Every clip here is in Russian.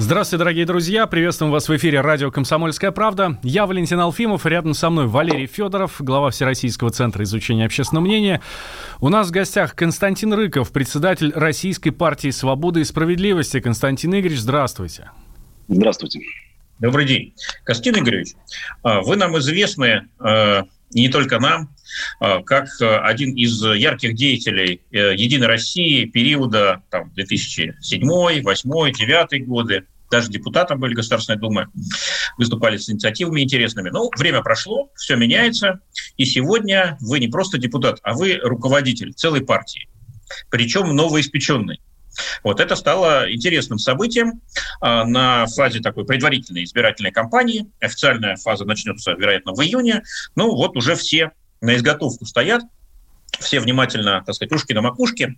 Здравствуйте, дорогие друзья. Приветствуем вас в эфире радио «Комсомольская правда». Я Валентин Алфимов, рядом со мной Валерий Федоров, глава Всероссийского центра изучения общественного мнения. У нас в гостях Константин Рыков, председатель Российской партии «Свободы и справедливости». Константин Игоревич, здравствуйте. Здравствуйте. Добрый день. Константин Игоревич, а, вы нам известны, а, не только нам, а, как один из ярких деятелей э, «Единой России» периода там, 2007, 2008, 2009 годы даже депутатом были Государственной Думы, выступали с инициативами интересными. Но время прошло, все меняется, и сегодня вы не просто депутат, а вы руководитель целой партии, причем новоиспеченной. Вот это стало интересным событием а, на фазе такой предварительной избирательной кампании. Официальная фаза начнется, вероятно, в июне. Ну вот уже все на изготовку стоят, все внимательно, так сказать, ушки на макушке.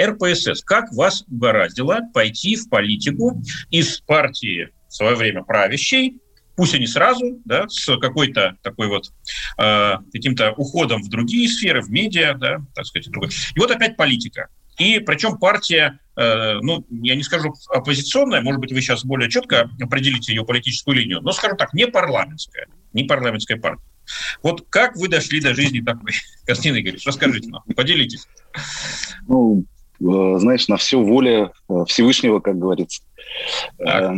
РПСС, как вас угораздило пойти в политику из партии в свое время правящей, пусть и не сразу, да, с какой-то такой вот э, каким-то уходом в другие сферы, в медиа, да, так сказать, другой. И вот опять политика. И причем партия, э, ну, я не скажу оппозиционная, может быть, вы сейчас более четко определите ее политическую линию, но, скажу так, не парламентская, не парламентская партия. Вот как вы дошли до жизни такой, Константин Игоревич, расскажите нам, поделитесь. Ну, э, знаешь, на все воля э, Всевышнего, как говорится. Так.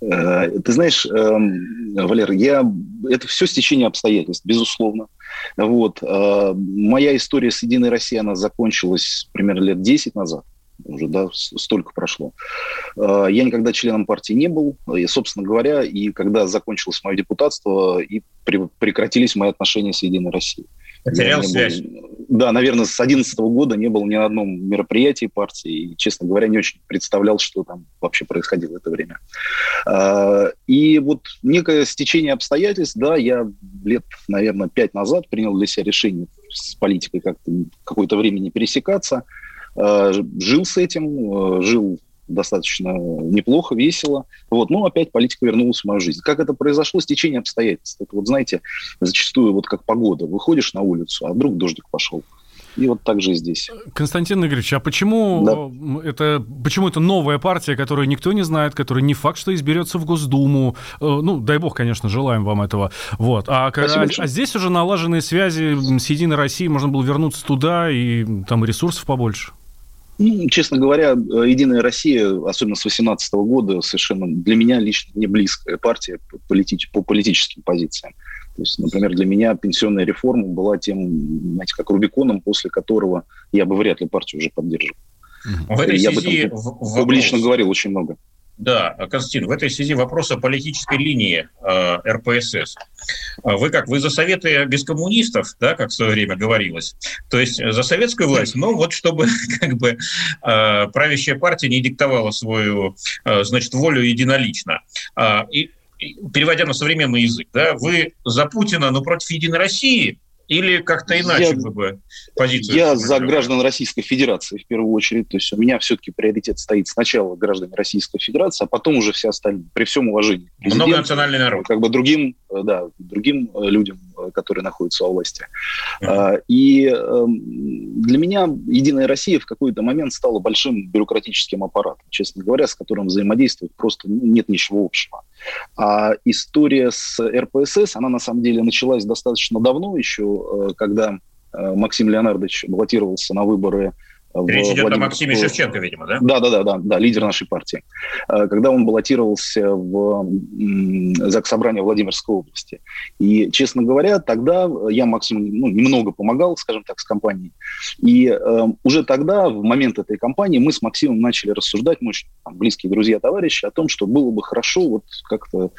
Ты знаешь, Валер, я это все стечение обстоятельств, безусловно. Вот. Моя история с «Единой Россией», она закончилась примерно лет 10 назад уже, да, столько прошло. Я никогда членом партии не был, и, собственно говоря, и когда закончилось мое депутатство, и прекратились мои отношения с «Единой Россией». Потерял связь. Был, да, наверное, с 2011 года не был ни на одном мероприятии партии, и, честно говоря, не очень представлял, что там вообще происходило в это время. А, и вот некое стечение обстоятельств, да, я лет, наверное, пять назад принял для себя решение с политикой как-то какое-то время не пересекаться, а, жил с этим, а, жил достаточно неплохо, весело. Вот. Но опять политика вернулась в мою жизнь. Как это произошло? Стечение обстоятельств. Это вот, знаете, зачастую вот как погода. Выходишь на улицу, а вдруг дождик пошел. И вот так же и здесь. Константин Игоревич, а почему, да. это, почему это новая партия, которую никто не знает, которая не факт, что изберется в Госдуму? Э, ну, дай бог, конечно, желаем вам этого. Вот. А, а, а здесь уже налаженные связи с Единой Россией, можно было вернуться туда, и там ресурсов побольше. Ну, честно говоря, «Единая Россия», особенно с 2018 года, совершенно для меня лично не близкая партия по, политич- по политическим позициям. То есть, например, для меня пенсионная реформа была тем, знаете, как Рубиконом, после которого я бы вряд ли партию уже поддерживал. В этой я связи об этом публично вопрос. говорил очень много. Да, Константин, в этой связи вопрос о политической линии э, РПСС. А вы как, вы за советы без коммунистов, да, как в свое время говорилось, то есть за советскую власть, но вот чтобы как бы э, правящая партия не диктовала свою, э, значит, волю единолично. Э, и переводя на современный язык, да, вы за Путина, но против Единой России, или как-то иначе я, вы бы позицию? Я за граждан Российской Федерации в первую очередь. То есть у меня все-таки приоритет стоит сначала граждане Российской Федерации, а потом уже все остальные. При всем уважении. Многонациональный народ. Как бы другим, э, да, другим э, людям, которые находятся у власти. Mm-hmm. И эм, для меня Единая Россия в какой-то момент стала большим бюрократическим аппаратом, честно говоря, с которым взаимодействовать просто нет ничего общего. А история с РПСС, она на самом деле началась достаточно давно еще, э, когда э, Максим Леонардович баллотировался на выборы Речь идет Владимир... о Максиме Шевченко, видимо, да? Да, да, да, да, да, лидер нашей партии. Э, когда он баллотировался в ЗАГС Собрания Владимирской области. И, честно говоря, тогда я Максиму ну, немного помогал, скажем так, с компанией. И э, уже тогда, в момент этой кампании, мы с Максимом начали рассуждать, мы очень там, близкие друзья, товарищи, о том, что было бы хорошо вот как-то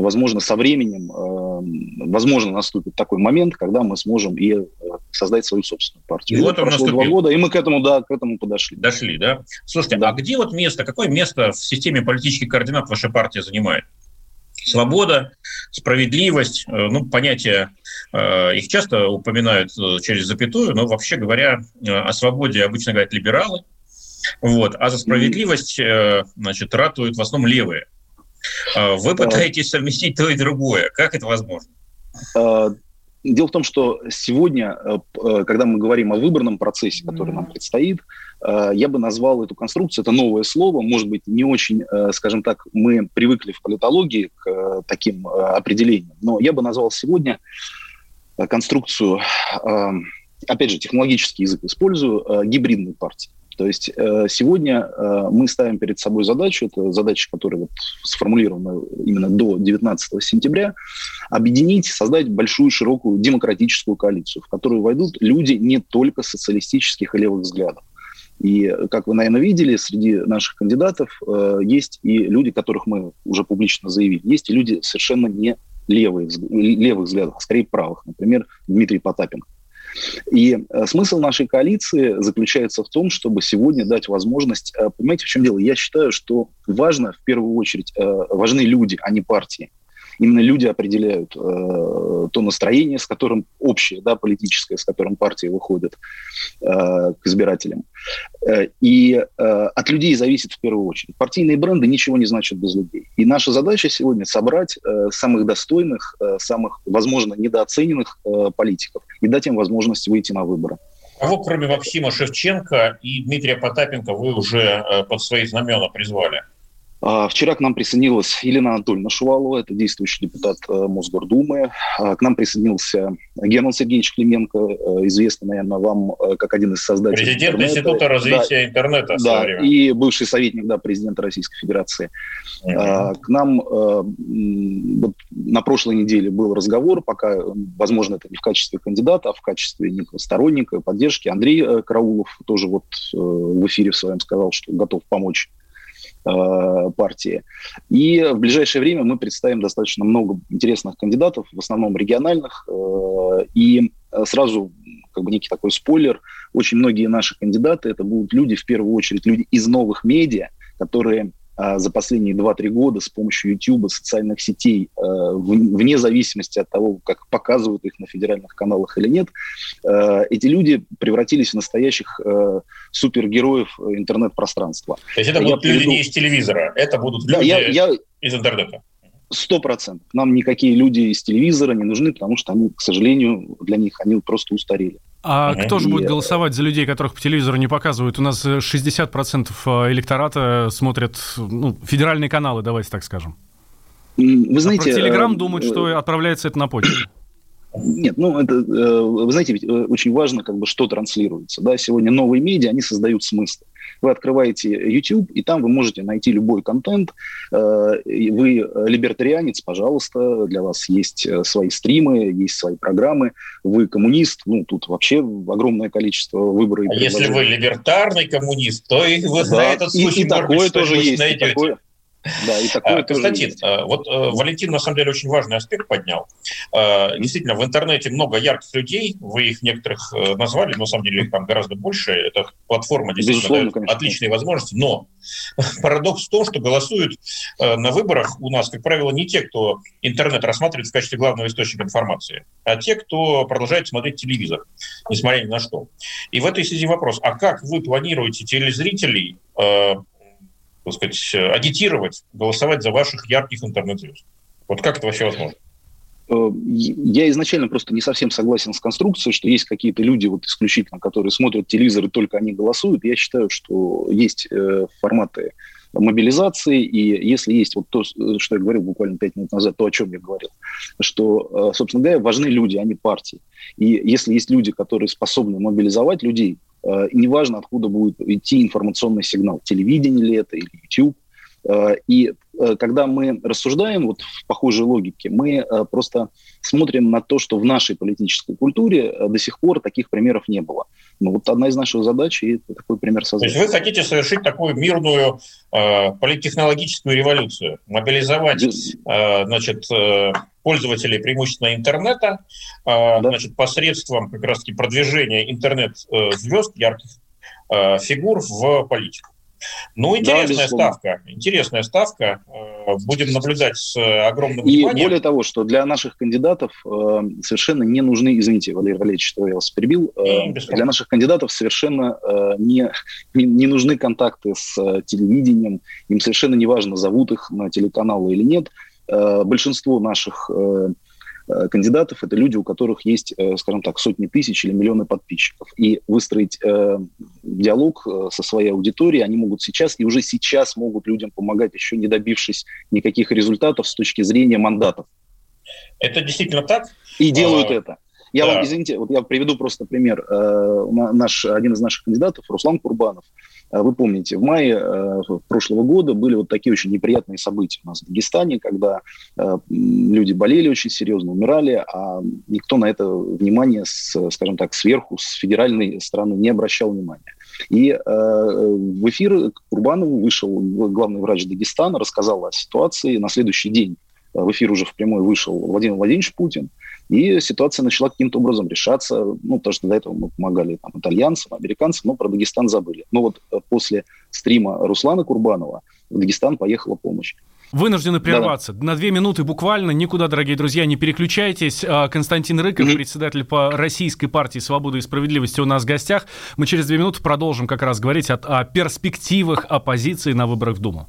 возможно, со временем, э, возможно, наступит такой момент, когда мы сможем и э, создать свою собственную партию. И, и вот прошло наступил. два года, и мы к этому, да, к этому подошли. Дошли, да? Слушайте, да. а где вот место, какое место в системе политических координат ваша партия занимает? Свобода, справедливость, ну, понятия, их часто упоминают через запятую, но вообще говоря, о свободе обычно говорят либералы, вот, а за справедливость, значит, ратуют в основном левые. Вы пытаетесь совместить то и другое. Как это возможно? Дело в том, что сегодня, э, э, когда мы говорим о выборном процессе, который нам предстоит, э, я бы назвал эту конструкцию, это новое слово, может быть, не очень, скажем так, мы привыкли в политологии к таким определениям, но я бы назвал сегодня конструкцию, опять же, технологический язык использую, гибридной партии. То есть э, сегодня э, мы ставим перед собой задачу, это задача, которая вот сформулирована именно до 19 сентября, объединить, создать большую, широкую демократическую коалицию, в которую войдут люди не только социалистических и левых взглядов. И, как вы, наверное, видели, среди наших кандидатов э, есть и люди, которых мы уже публично заявили, есть и люди совершенно не левые, левых взглядов, а скорее правых. Например, Дмитрий Потапенко. И э, смысл нашей коалиции заключается в том, чтобы сегодня дать возможность, э, понимаете, в чем дело? Я считаю, что важно в первую очередь, э, важны люди, а не партии. Именно люди определяют э, то настроение, с которым общее, да, политическое, с которым партии выходят э, к избирателям. Э, и э, от людей зависит в первую очередь. Партийные бренды ничего не значат без людей. И наша задача сегодня собрать э, самых достойных, э, самых, возможно, недооцененных э, политиков и дать им возможность выйти на выборы. Кого, кроме Максима Шевченко и Дмитрия Потапенко, вы уже э, под свои знамена призвали? А, вчера к нам присоединилась Елена Анатольевна Шувалова, это действующий депутат э, Мосгордумы. А, к нам присоединился Герман Сергеевич Клименко, э, известный, наверное, вам э, как один из создателей Президент интернета. Института развития да, интернета. Да, и бывший советник да, президента Российской Федерации. Uh-huh. К нам вот, на прошлой неделе был разговор, пока, возможно, это не в качестве кандидата, а в качестве некого сторонника, поддержки. Андрей Караулов тоже вот в эфире в своем сказал, что готов помочь партии. И в ближайшее время мы представим достаточно много интересных кандидатов, в основном региональных. Э, и сразу как бы некий такой спойлер, очень многие наши кандидаты это будут люди, в первую очередь, люди из новых медиа, которые за последние 2-3 года с помощью YouTube, социальных сетей, а, вне зависимости от того, как показывают их на федеральных каналах или нет, а, эти люди превратились в настоящих супергероев интернет-пространства. То есть это будут приведу... люди не из телевизора, это будут люди да, я, я... из интернета. Сто процентов. Нам никакие люди из телевизора не нужны, потому что они, к сожалению, для них они просто устарели. А угу. кто же будет голосовать за людей, которых по телевизору не показывают? У нас 60% э, электората смотрят ну, федеральные каналы, давайте так скажем. Вы знаете... А про Телеграм э, думают, что отправляется это на почту. Нет, ну это, э, вы знаете, ведь очень важно, как бы, что транслируется. Да? Сегодня новые медиа, они создают смысл. Вы открываете YouTube, и там вы можете найти любой контент. Э, вы либертарианец, пожалуйста, для вас есть э, свои стримы, есть свои программы. Вы коммунист, ну, тут вообще огромное количество выборов. А если вы либертарный коммунист, то и вы да, на этот случай, и, и такое тоже есть. Найдете. И такое, да, и такое Константин, тоже есть. вот э, Валентин на самом деле очень важный аспект поднял. Э, действительно, в интернете много ярких людей, вы их некоторых э, назвали, но на самом деле их там гораздо больше. Это платформа действительно дает конечно. отличные возможности, но парадокс в том, что голосуют на выборах у нас, как правило, не те, кто интернет рассматривает в качестве главного источника информации, а те, кто продолжает смотреть телевизор, несмотря ни на что. И в этой связи вопрос, а как вы планируете телезрителей так сказать, агитировать, голосовать за ваших ярких интернет-звезд. Вот как это вообще возможно? Э, я изначально просто не совсем согласен с конструкцией, что есть какие-то люди вот исключительно, которые смотрят телевизор и только они голосуют. Я считаю, что есть э, форматы мобилизации, и если есть вот то, что я говорил буквально пять минут назад, то, о чем я говорил, что, э, собственно говоря, важны люди, а не партии. И если есть люди, которые способны мобилизовать людей, Э, неважно, откуда будет идти информационный сигнал, телевидение ли это или YouTube. Э, и э, когда мы рассуждаем вот в похожей логике, мы просто смотрим на то, что в нашей политической культуре до сих пор таких примеров не было. Ну, вот одна из наших задач и такой пример создать. То есть вы хотите совершить такую мирную э, политтехнологическую революцию, мобилизовать э, значит, э, пользователей преимущественно интернета, э, да. значит, посредством как раз-таки продвижения интернет-звезд, ярких э, фигур в политику. Ну, интересная да, ставка. Интересная ставка. Э, будем наблюдать с огромным И вниманием. более того, что для наших кандидатов э, совершенно не нужны, извините, Валерий Валерьевич, что я вас перебил, э, для наших кандидатов совершенно не, не, не нужны контакты с телевидением, им совершенно не важно, зовут их на телеканалы или нет. Большинство наших Э, кандидатов это люди, у которых есть, э, скажем так, сотни тысяч или миллионы подписчиков. И выстроить э, диалог э, со своей аудиторией они могут сейчас, и уже сейчас могут людям помогать, еще не добившись никаких результатов с точки зрения мандатов. Это действительно так? И делают а, это. Я да. вам, извините, вот я приведу просто пример. Э, наш, один из наших кандидатов, Руслан Курбанов, э, вы помните, в мае э, прошлого года были вот такие очень неприятные события у нас в Дагестане, когда люди болели очень серьезно, умирали, а никто на это внимание, с, скажем так, сверху, с федеральной стороны не обращал внимания. И э, в эфир к Курбанову вышел главный врач Дагестана, рассказал о ситуации. На следующий день в эфир уже впрямую вышел Владимир Владимирович Путин. И ситуация начала каким-то образом решаться, ну, потому что до этого мы помогали там, итальянцам, американцам, но про Дагестан забыли. Но вот э, после стрима Руслана Курбанова в Дагестан поехала помощь. Вынуждены прерваться. Да. На две минуты буквально. Никуда, дорогие друзья, не переключайтесь. А, Константин Рыков, mm-hmm. председатель по Российской партии «Свобода и справедливости» у нас в гостях. Мы через две минуты продолжим как раз говорить о, о перспективах оппозиции на выборах в Думу.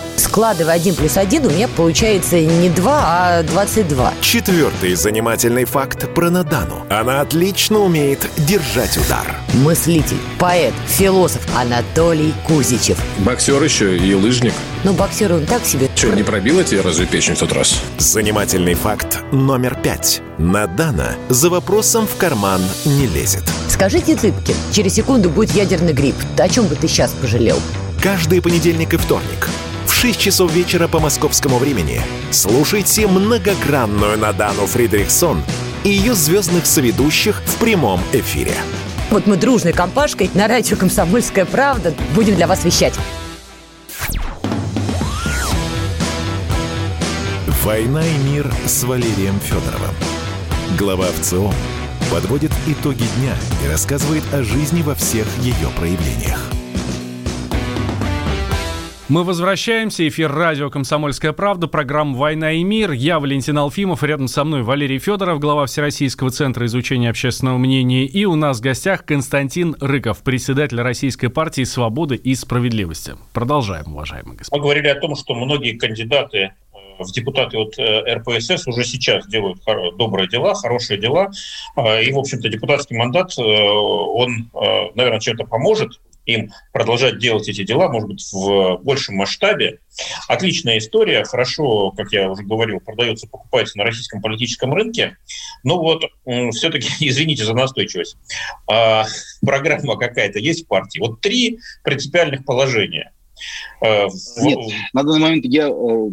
складывая 1 плюс 1, у меня получается не 2, а 22. Четвертый занимательный факт про Надану. Она отлично умеет держать удар. Мыслитель, поэт, философ Анатолий Кузичев. Боксер еще и лыжник. Ну, боксер он так себе. Че, не пробила тебе разве печень в тот раз? Занимательный факт номер пять. Надана за вопросом в карман не лезет. Скажите, Цыпкин, через секунду будет ядерный грипп. О чем бы ты сейчас пожалел? Каждый понедельник и вторник 6 часов вечера по московскому времени слушайте многогранную Надану Фридрихсон и ее звездных соведущих в прямом эфире. Вот мы дружной компашкой на радио «Комсомольская правда» будем для вас вещать. «Война и мир» с Валерием Федоровым. Глава ВЦО подводит итоги дня и рассказывает о жизни во всех ее проявлениях. Мы возвращаемся. Эфир радио «Комсомольская правда», программа «Война и мир». Я Валентин Алфимов, рядом со мной Валерий Федоров, глава Всероссийского центра изучения общественного мнения. И у нас в гостях Константин Рыков, председатель Российской партии «Свободы и справедливости». Продолжаем, уважаемые господа. Мы говорили о том, что многие кандидаты э, в депутаты от э, РПСС уже сейчас делают добрые дела, хорошие дела. Э, и, в общем-то, депутатский мандат, он, наверное, чем-то поможет им продолжать делать эти дела, может быть, в большем масштабе. Отличная история, хорошо, как я уже говорил, продается, покупается на российском политическом рынке. Но вот все-таки, извините за настойчивость, а, программа какая-то есть в партии. Вот три принципиальных положения – Нет, на данный момент я э,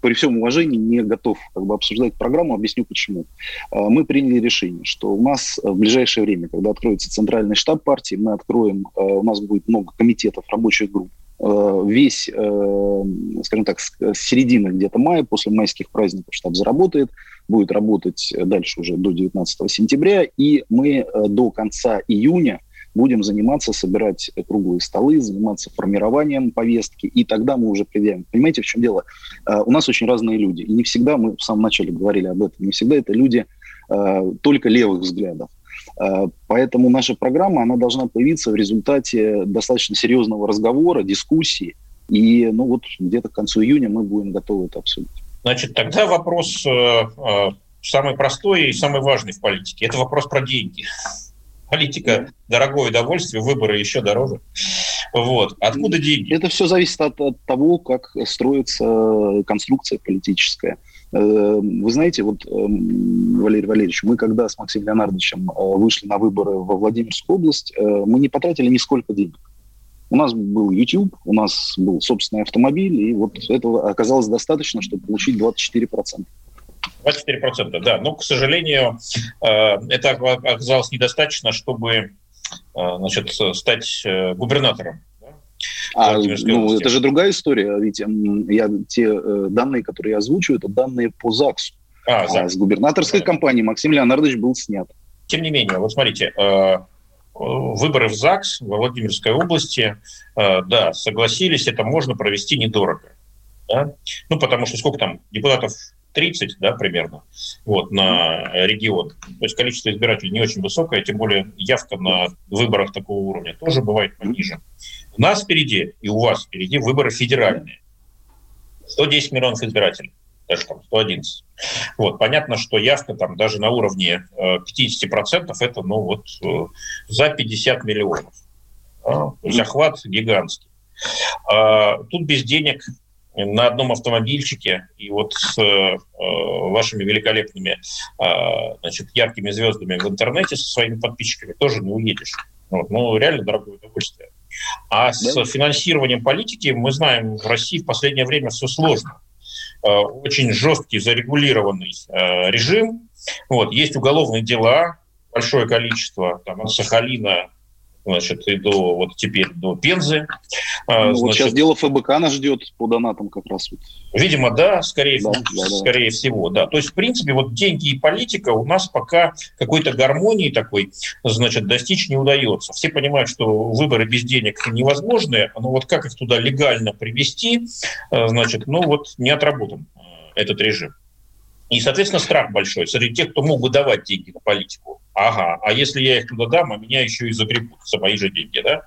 при всем уважении не готов как бы, обсуждать программу, объясню почему. Э, мы приняли решение, что у нас в ближайшее время, когда откроется центральный штаб партии, мы откроем, у нас будет много комитетов, рабочих групп, весь, скажем так, с середины где-то мая, после майских праздников штаб заработает, будет работать дальше уже до 19 сентября, и мы до конца июня будем заниматься, собирать круглые столы, заниматься формированием повестки, и тогда мы уже придем. Понимаете, в чем дело? Uh, у нас очень разные люди, и не всегда, мы в самом начале говорили об этом, не всегда это люди uh, только левых взглядов. Uh, поэтому наша программа, она должна появиться в результате достаточно серьезного разговора, дискуссии, и ну вот где-то к концу июня мы будем готовы это обсудить. Значит, тогда вопрос э, э, самый простой и самый важный в политике. Это вопрос про деньги. Политика – дорогое удовольствие, выборы еще дороже. Вот. Откуда деньги? Это все зависит от, от того, как строится конструкция политическая. Э, вы знаете, вот, эм, Валерий Валерьевич, мы когда с Максимом Леонардовичем э, вышли на выборы во Владимирскую область, э, мы не потратили нисколько денег. У нас был YouTube, у нас был собственный автомобиль, и вот этого оказалось достаточно, чтобы получить 24%. 24%, да. Но, к сожалению, э, это оказалось недостаточно, чтобы э, значит, стать э, губернатором. А, ну, это же другая история, ведь я, те данные, которые я озвучу, это данные по ЗАГСу. А, а с губернаторской компании Максим Леонардович был снят. Тем не менее, вот смотрите, выборы в ЗАГС во Владимирской области, да, согласились, это можно провести недорого. Да? Ну, потому что сколько там депутатов 30, да, примерно, вот, на регион. То есть количество избирателей не очень высокое, тем более явка на выборах такого уровня тоже бывает пониже. У нас впереди и у вас впереди выборы федеральные. 110 миллионов избирателей, даже там 111. Вот, понятно, что явка там даже на уровне 50% э, это, ну, вот, э, за 50 миллионов. Охват гигантский. А, тут без денег на одном автомобильчике и вот с э, вашими великолепными э, значит, яркими звездами в интернете со своими подписчиками тоже не уедешь. Вот, ну, реально дорогое удовольствие. А да? с финансированием политики мы знаем, в России в последнее время все сложно. Э, очень жесткий, зарегулированный э, режим. Вот, есть уголовные дела, большое количество, там, от Сахалина значит, и до вот теперь до Пензы. А, ну, значит, вот сейчас дело ФБК нас ждет по донатам как раз. Вот. Видимо, да, скорее, да, да, скорее да. всего, да. То есть, в принципе, вот деньги и политика у нас пока какой-то гармонии такой, значит, достичь не удается. Все понимают, что выборы без денег невозможны, но вот как их туда легально привести, э, значит, ну вот не отработан э, этот режим. И, соответственно, страх большой среди тех, кто мог бы давать деньги на политику. Ага, а если я их туда дам, а меня еще и загребут за мои же деньги, да?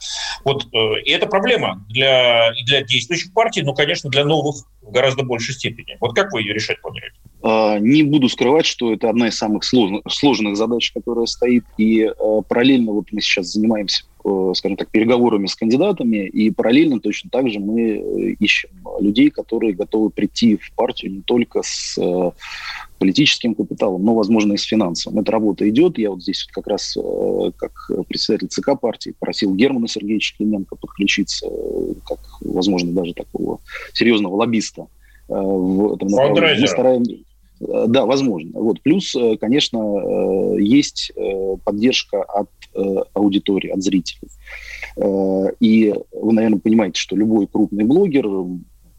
Вот, э, и это проблема для, для действующих партий, но, конечно, для новых в гораздо большей степени. Вот как вы ее решать планируете? А, не буду скрывать, что это одна из самых сложных, сложных задач, которая стоит, и э, параллельно вот мы сейчас занимаемся, скажем так, переговорами с кандидатами, и параллельно точно так же мы ищем людей, которые готовы прийти в партию не только с политическим капиталом, но, возможно, и с финансовым. Эта работа идет. Я вот здесь вот как раз, э, как председатель ЦК партии, просил Германа Сергеевича Клименко подключиться, э, как, возможно, даже такого серьезного лоббиста э, в этом направлении. Мы стараемся... Да, возможно. Вот. Плюс, конечно, есть поддержка от аудитории, от зрителей. И вы, наверное, понимаете, что любой крупный блогер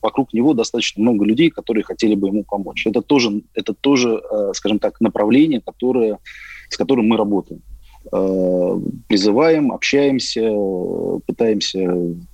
вокруг него достаточно много людей, которые хотели бы ему помочь. Это тоже, это тоже э, скажем так, направление, которое, с которым мы работаем. Э, призываем, общаемся, пытаемся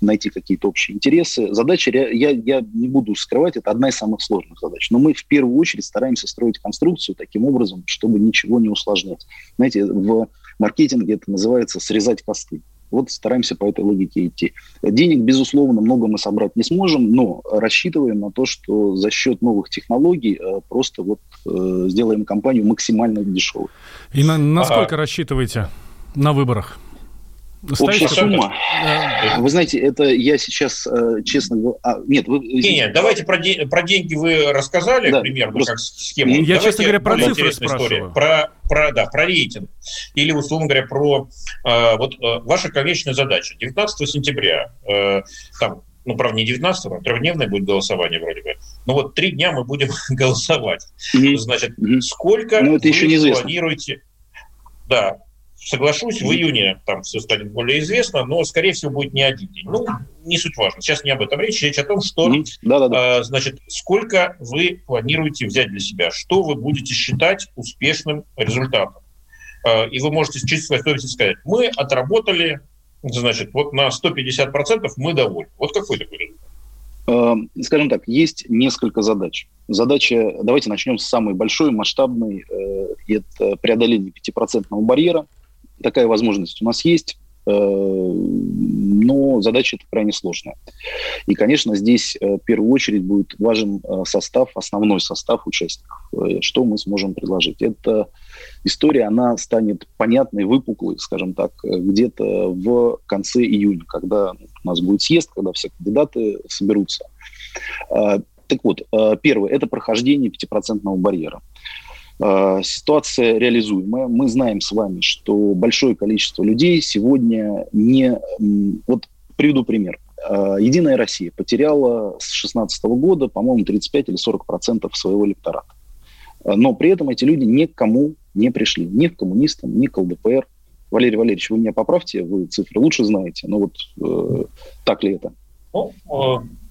найти какие-то общие интересы. Задача, я, я не буду скрывать, это одна из самых сложных задач. Но мы в первую очередь стараемся строить конструкцию таким образом, чтобы ничего не усложнять. Знаете, в маркетинге это называется срезать косты. Вот стараемся по этой логике идти. Денег, безусловно, много мы собрать не сможем, но рассчитываем на то, что за счет новых технологий э, просто вот э, сделаем компанию максимально дешевой. И на, насколько а... рассчитываете на выборах? Общая сумма. Да. Вы знаете, это я сейчас, э, честно говоря... А, нет, вы... Нет, нет, давайте про, де... про деньги вы рассказали да, примерно, просто... как схему. Я, давайте честно говоря, про цифры спрашиваю. Про, про, да, про рейтинг. Или, условно говоря, про э, вот э, ваша конечная задача. 19 сентября, э, там, ну, правда, не 19 а трехдневное будет голосование вроде бы. Но вот три дня мы будем голосовать. Mm-hmm. Значит, mm-hmm. сколько Но это еще вы планируете... Да, соглашусь, в июне там все станет более известно, но, скорее всего, будет не один день. Ну, не суть важно. Сейчас не об этом речь. Речь о том, что, да, да, да. Э, значит, сколько вы планируете взять для себя, что вы будете считать успешным результатом. Э, и вы можете с чистой совестью сказать, мы отработали, значит, вот на 150% мы довольны. Вот какой такой результат? Эм, скажем так, есть несколько задач. Задача, давайте начнем с самой большой, масштабной, э, это преодоление 5% барьера такая возможность у нас есть, э, но задача это крайне сложная. И, конечно, здесь э, в первую очередь будет важен э, состав, основной состав участников. Что мы сможем предложить? Эта история, она станет понятной, выпуклой, скажем так, где-то в конце июня, когда у нас будет съезд, когда все кандидаты соберутся. Так вот, первое – это прохождение 5% барьера. Э, ситуация реализуемая. Мы знаем с вами, что большое количество людей сегодня не... Вот приведу пример. Э, Единая Россия потеряла с 2016 года, по-моему, 35 или 40 процентов своего электората. Э, но при этом эти люди никому не пришли. Ни к коммунистам, ни к ЛДПР. Валерий Валерьевич, вы меня поправьте, вы цифры лучше знаете. Но вот э, так ли это? Ну,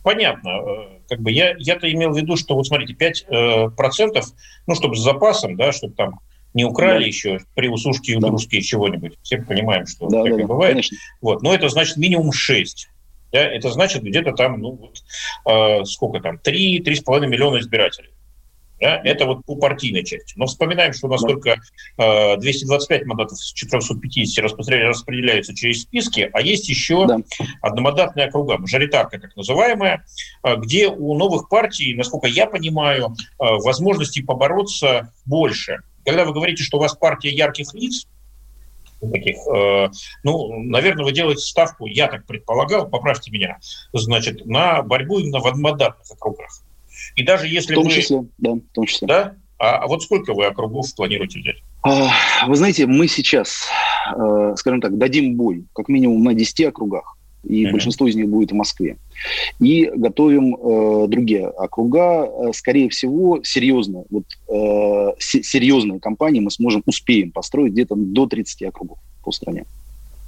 понятно. Э, как бы я, я-то имел в виду, что вот смотрите, 5 э, процентов, ну, чтобы с запасом, да, чтобы там не украли да. еще при усушке и утруске да. чего-нибудь. Все понимаем, что да, так да, и бывает. Конечно. Вот. Но это значит минимум 6. Да? Это значит где-то там, ну, вот, э, сколько там, 3-3,5 миллиона избирателей. Да? Это вот по партийной части. Но вспоминаем, что у нас да. только э, 225 мандатов с 450 распределяются через списки, а есть еще да. одномандатные округа, мажоритарка так называемая, э, где у новых партий, насколько я понимаю, э, возможностей побороться больше. Когда вы говорите, что у вас партия ярких лиц, таких, э, ну, наверное, вы делаете ставку, я так предполагал, поправьте меня, значит, на борьбу именно в одномандатных округах. И даже если в том вы... числе, да, в том числе. Да? А, а вот сколько вы округов планируете взять? А, вы знаете, мы сейчас, э, скажем так, дадим бой как минимум на 10 округах, и uh-huh. большинство из них будет в Москве. И готовим э, другие округа. Э, скорее всего, серьезно, вот э, серьезные компании мы сможем, успеем построить где-то до 30 округов по стране.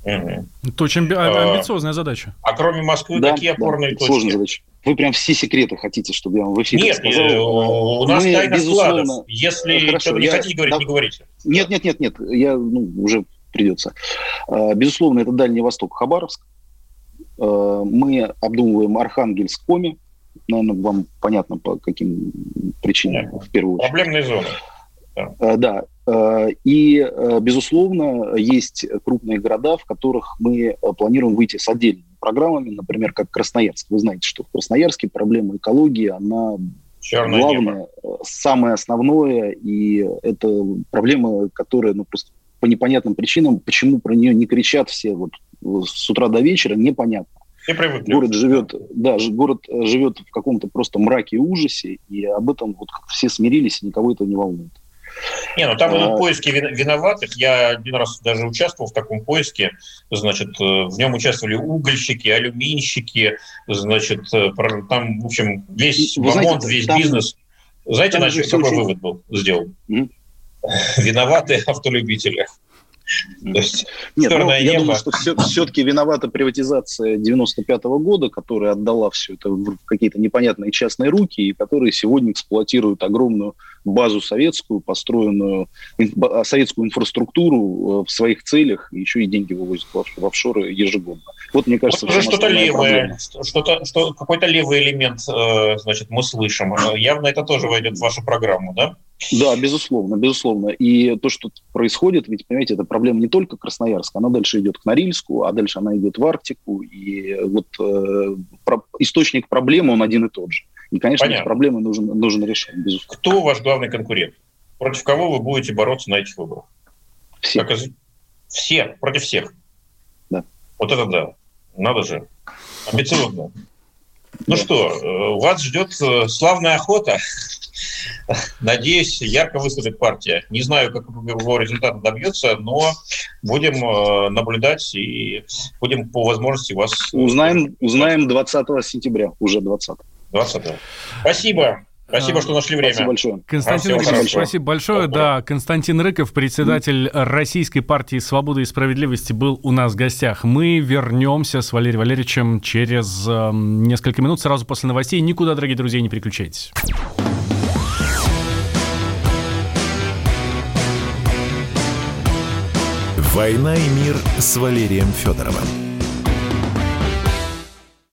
Угу. Это очень а, амбициозная задача. А кроме Москвы, да, какие опорные да, точки? Сложная задача. Вы прям все секреты хотите, чтобы я вам в эфире Нет, сказал? Нет, у нас мы, тайна безусловно... складов. Если Хорошо, что-то не я... хотите говорить, да... не говорите. Нет, нет, нет, нет, я ну, уже придется. А, безусловно, это Дальний Восток, Хабаровск. Мы обдумываем Архангельск, Коми. Наверное, вам понятно, по каким причинам, Нет. в первую очередь. Проблемные зоны. Да. да. Э, и, э, безусловно, есть крупные города, в которых мы э, планируем выйти с отдельными программами, например, как Красноярск. Вы знаете, что в Красноярске проблема экологии, она Черное главное, небо. самое основное, и это проблема, которая ну, просто по непонятным причинам, почему про нее не кричат все вот с утра до вечера, непонятно. Город живет, да, город живет в каком-то просто мраке и ужасе, и об этом вот все смирились, и никого это не волнует. Не, ну там идут а... поиски виноватых. Я один раз даже участвовал в таком поиске. Значит, э, в нем участвовали угольщики, алюминщики. Значит, э, там, в общем, весь Вы ремонт, весь там, бизнес. Знаете, значит, какой очень... вывод был сделан? Виноваты автолюбители. Есть, Нет, ну, я небо. думаю, что все, все-таки виновата приватизация 95 -го года, которая отдала все это в какие-то непонятные частные руки, и которые сегодня эксплуатируют огромную базу советскую, построенную а, советскую инфраструктуру э, в своих целях, и еще и деньги вывозят в офшоры ежегодно. Вот, мне кажется, вот уже что-то левое, что-то, что, какой-то левый элемент, э, значит, мы слышим. Явно это тоже войдет в вашу программу, да? Да, безусловно, безусловно. И то, что происходит, ведь, понимаете, это проблема не только Красноярска, она дальше идет к Норильску, а дальше она идет в Арктику. И вот э, про, источник проблемы, он один и тот же. И, конечно, Понятно. эти проблемы нужно, нужно решать, безусловно. Кто ваш главный конкурент? Против кого вы будете бороться на этих выборах? Все. Как из... Все, против всех? Да. Вот это да. Надо же. Амбициозно. Ну что, э, вас ждет э, славная охота. Надеюсь, ярко выступит партия. Не знаю, как его результат добьется, но будем э, наблюдать и будем по возможности вас... Узнаем, узнаем 20 сентября, уже 20. 20. Спасибо. Спасибо, что нашли время. Спасибо большое. Константин Рыков, большое. спасибо большое. Да, Константин Рыков, председатель Российской партии «Свобода и справедливости», был у нас в гостях. Мы вернемся с Валерием Валерьевичем через э, несколько минут, сразу после новостей. Никуда, дорогие друзья, не переключайтесь. «Война и мир» с Валерием Федоровым.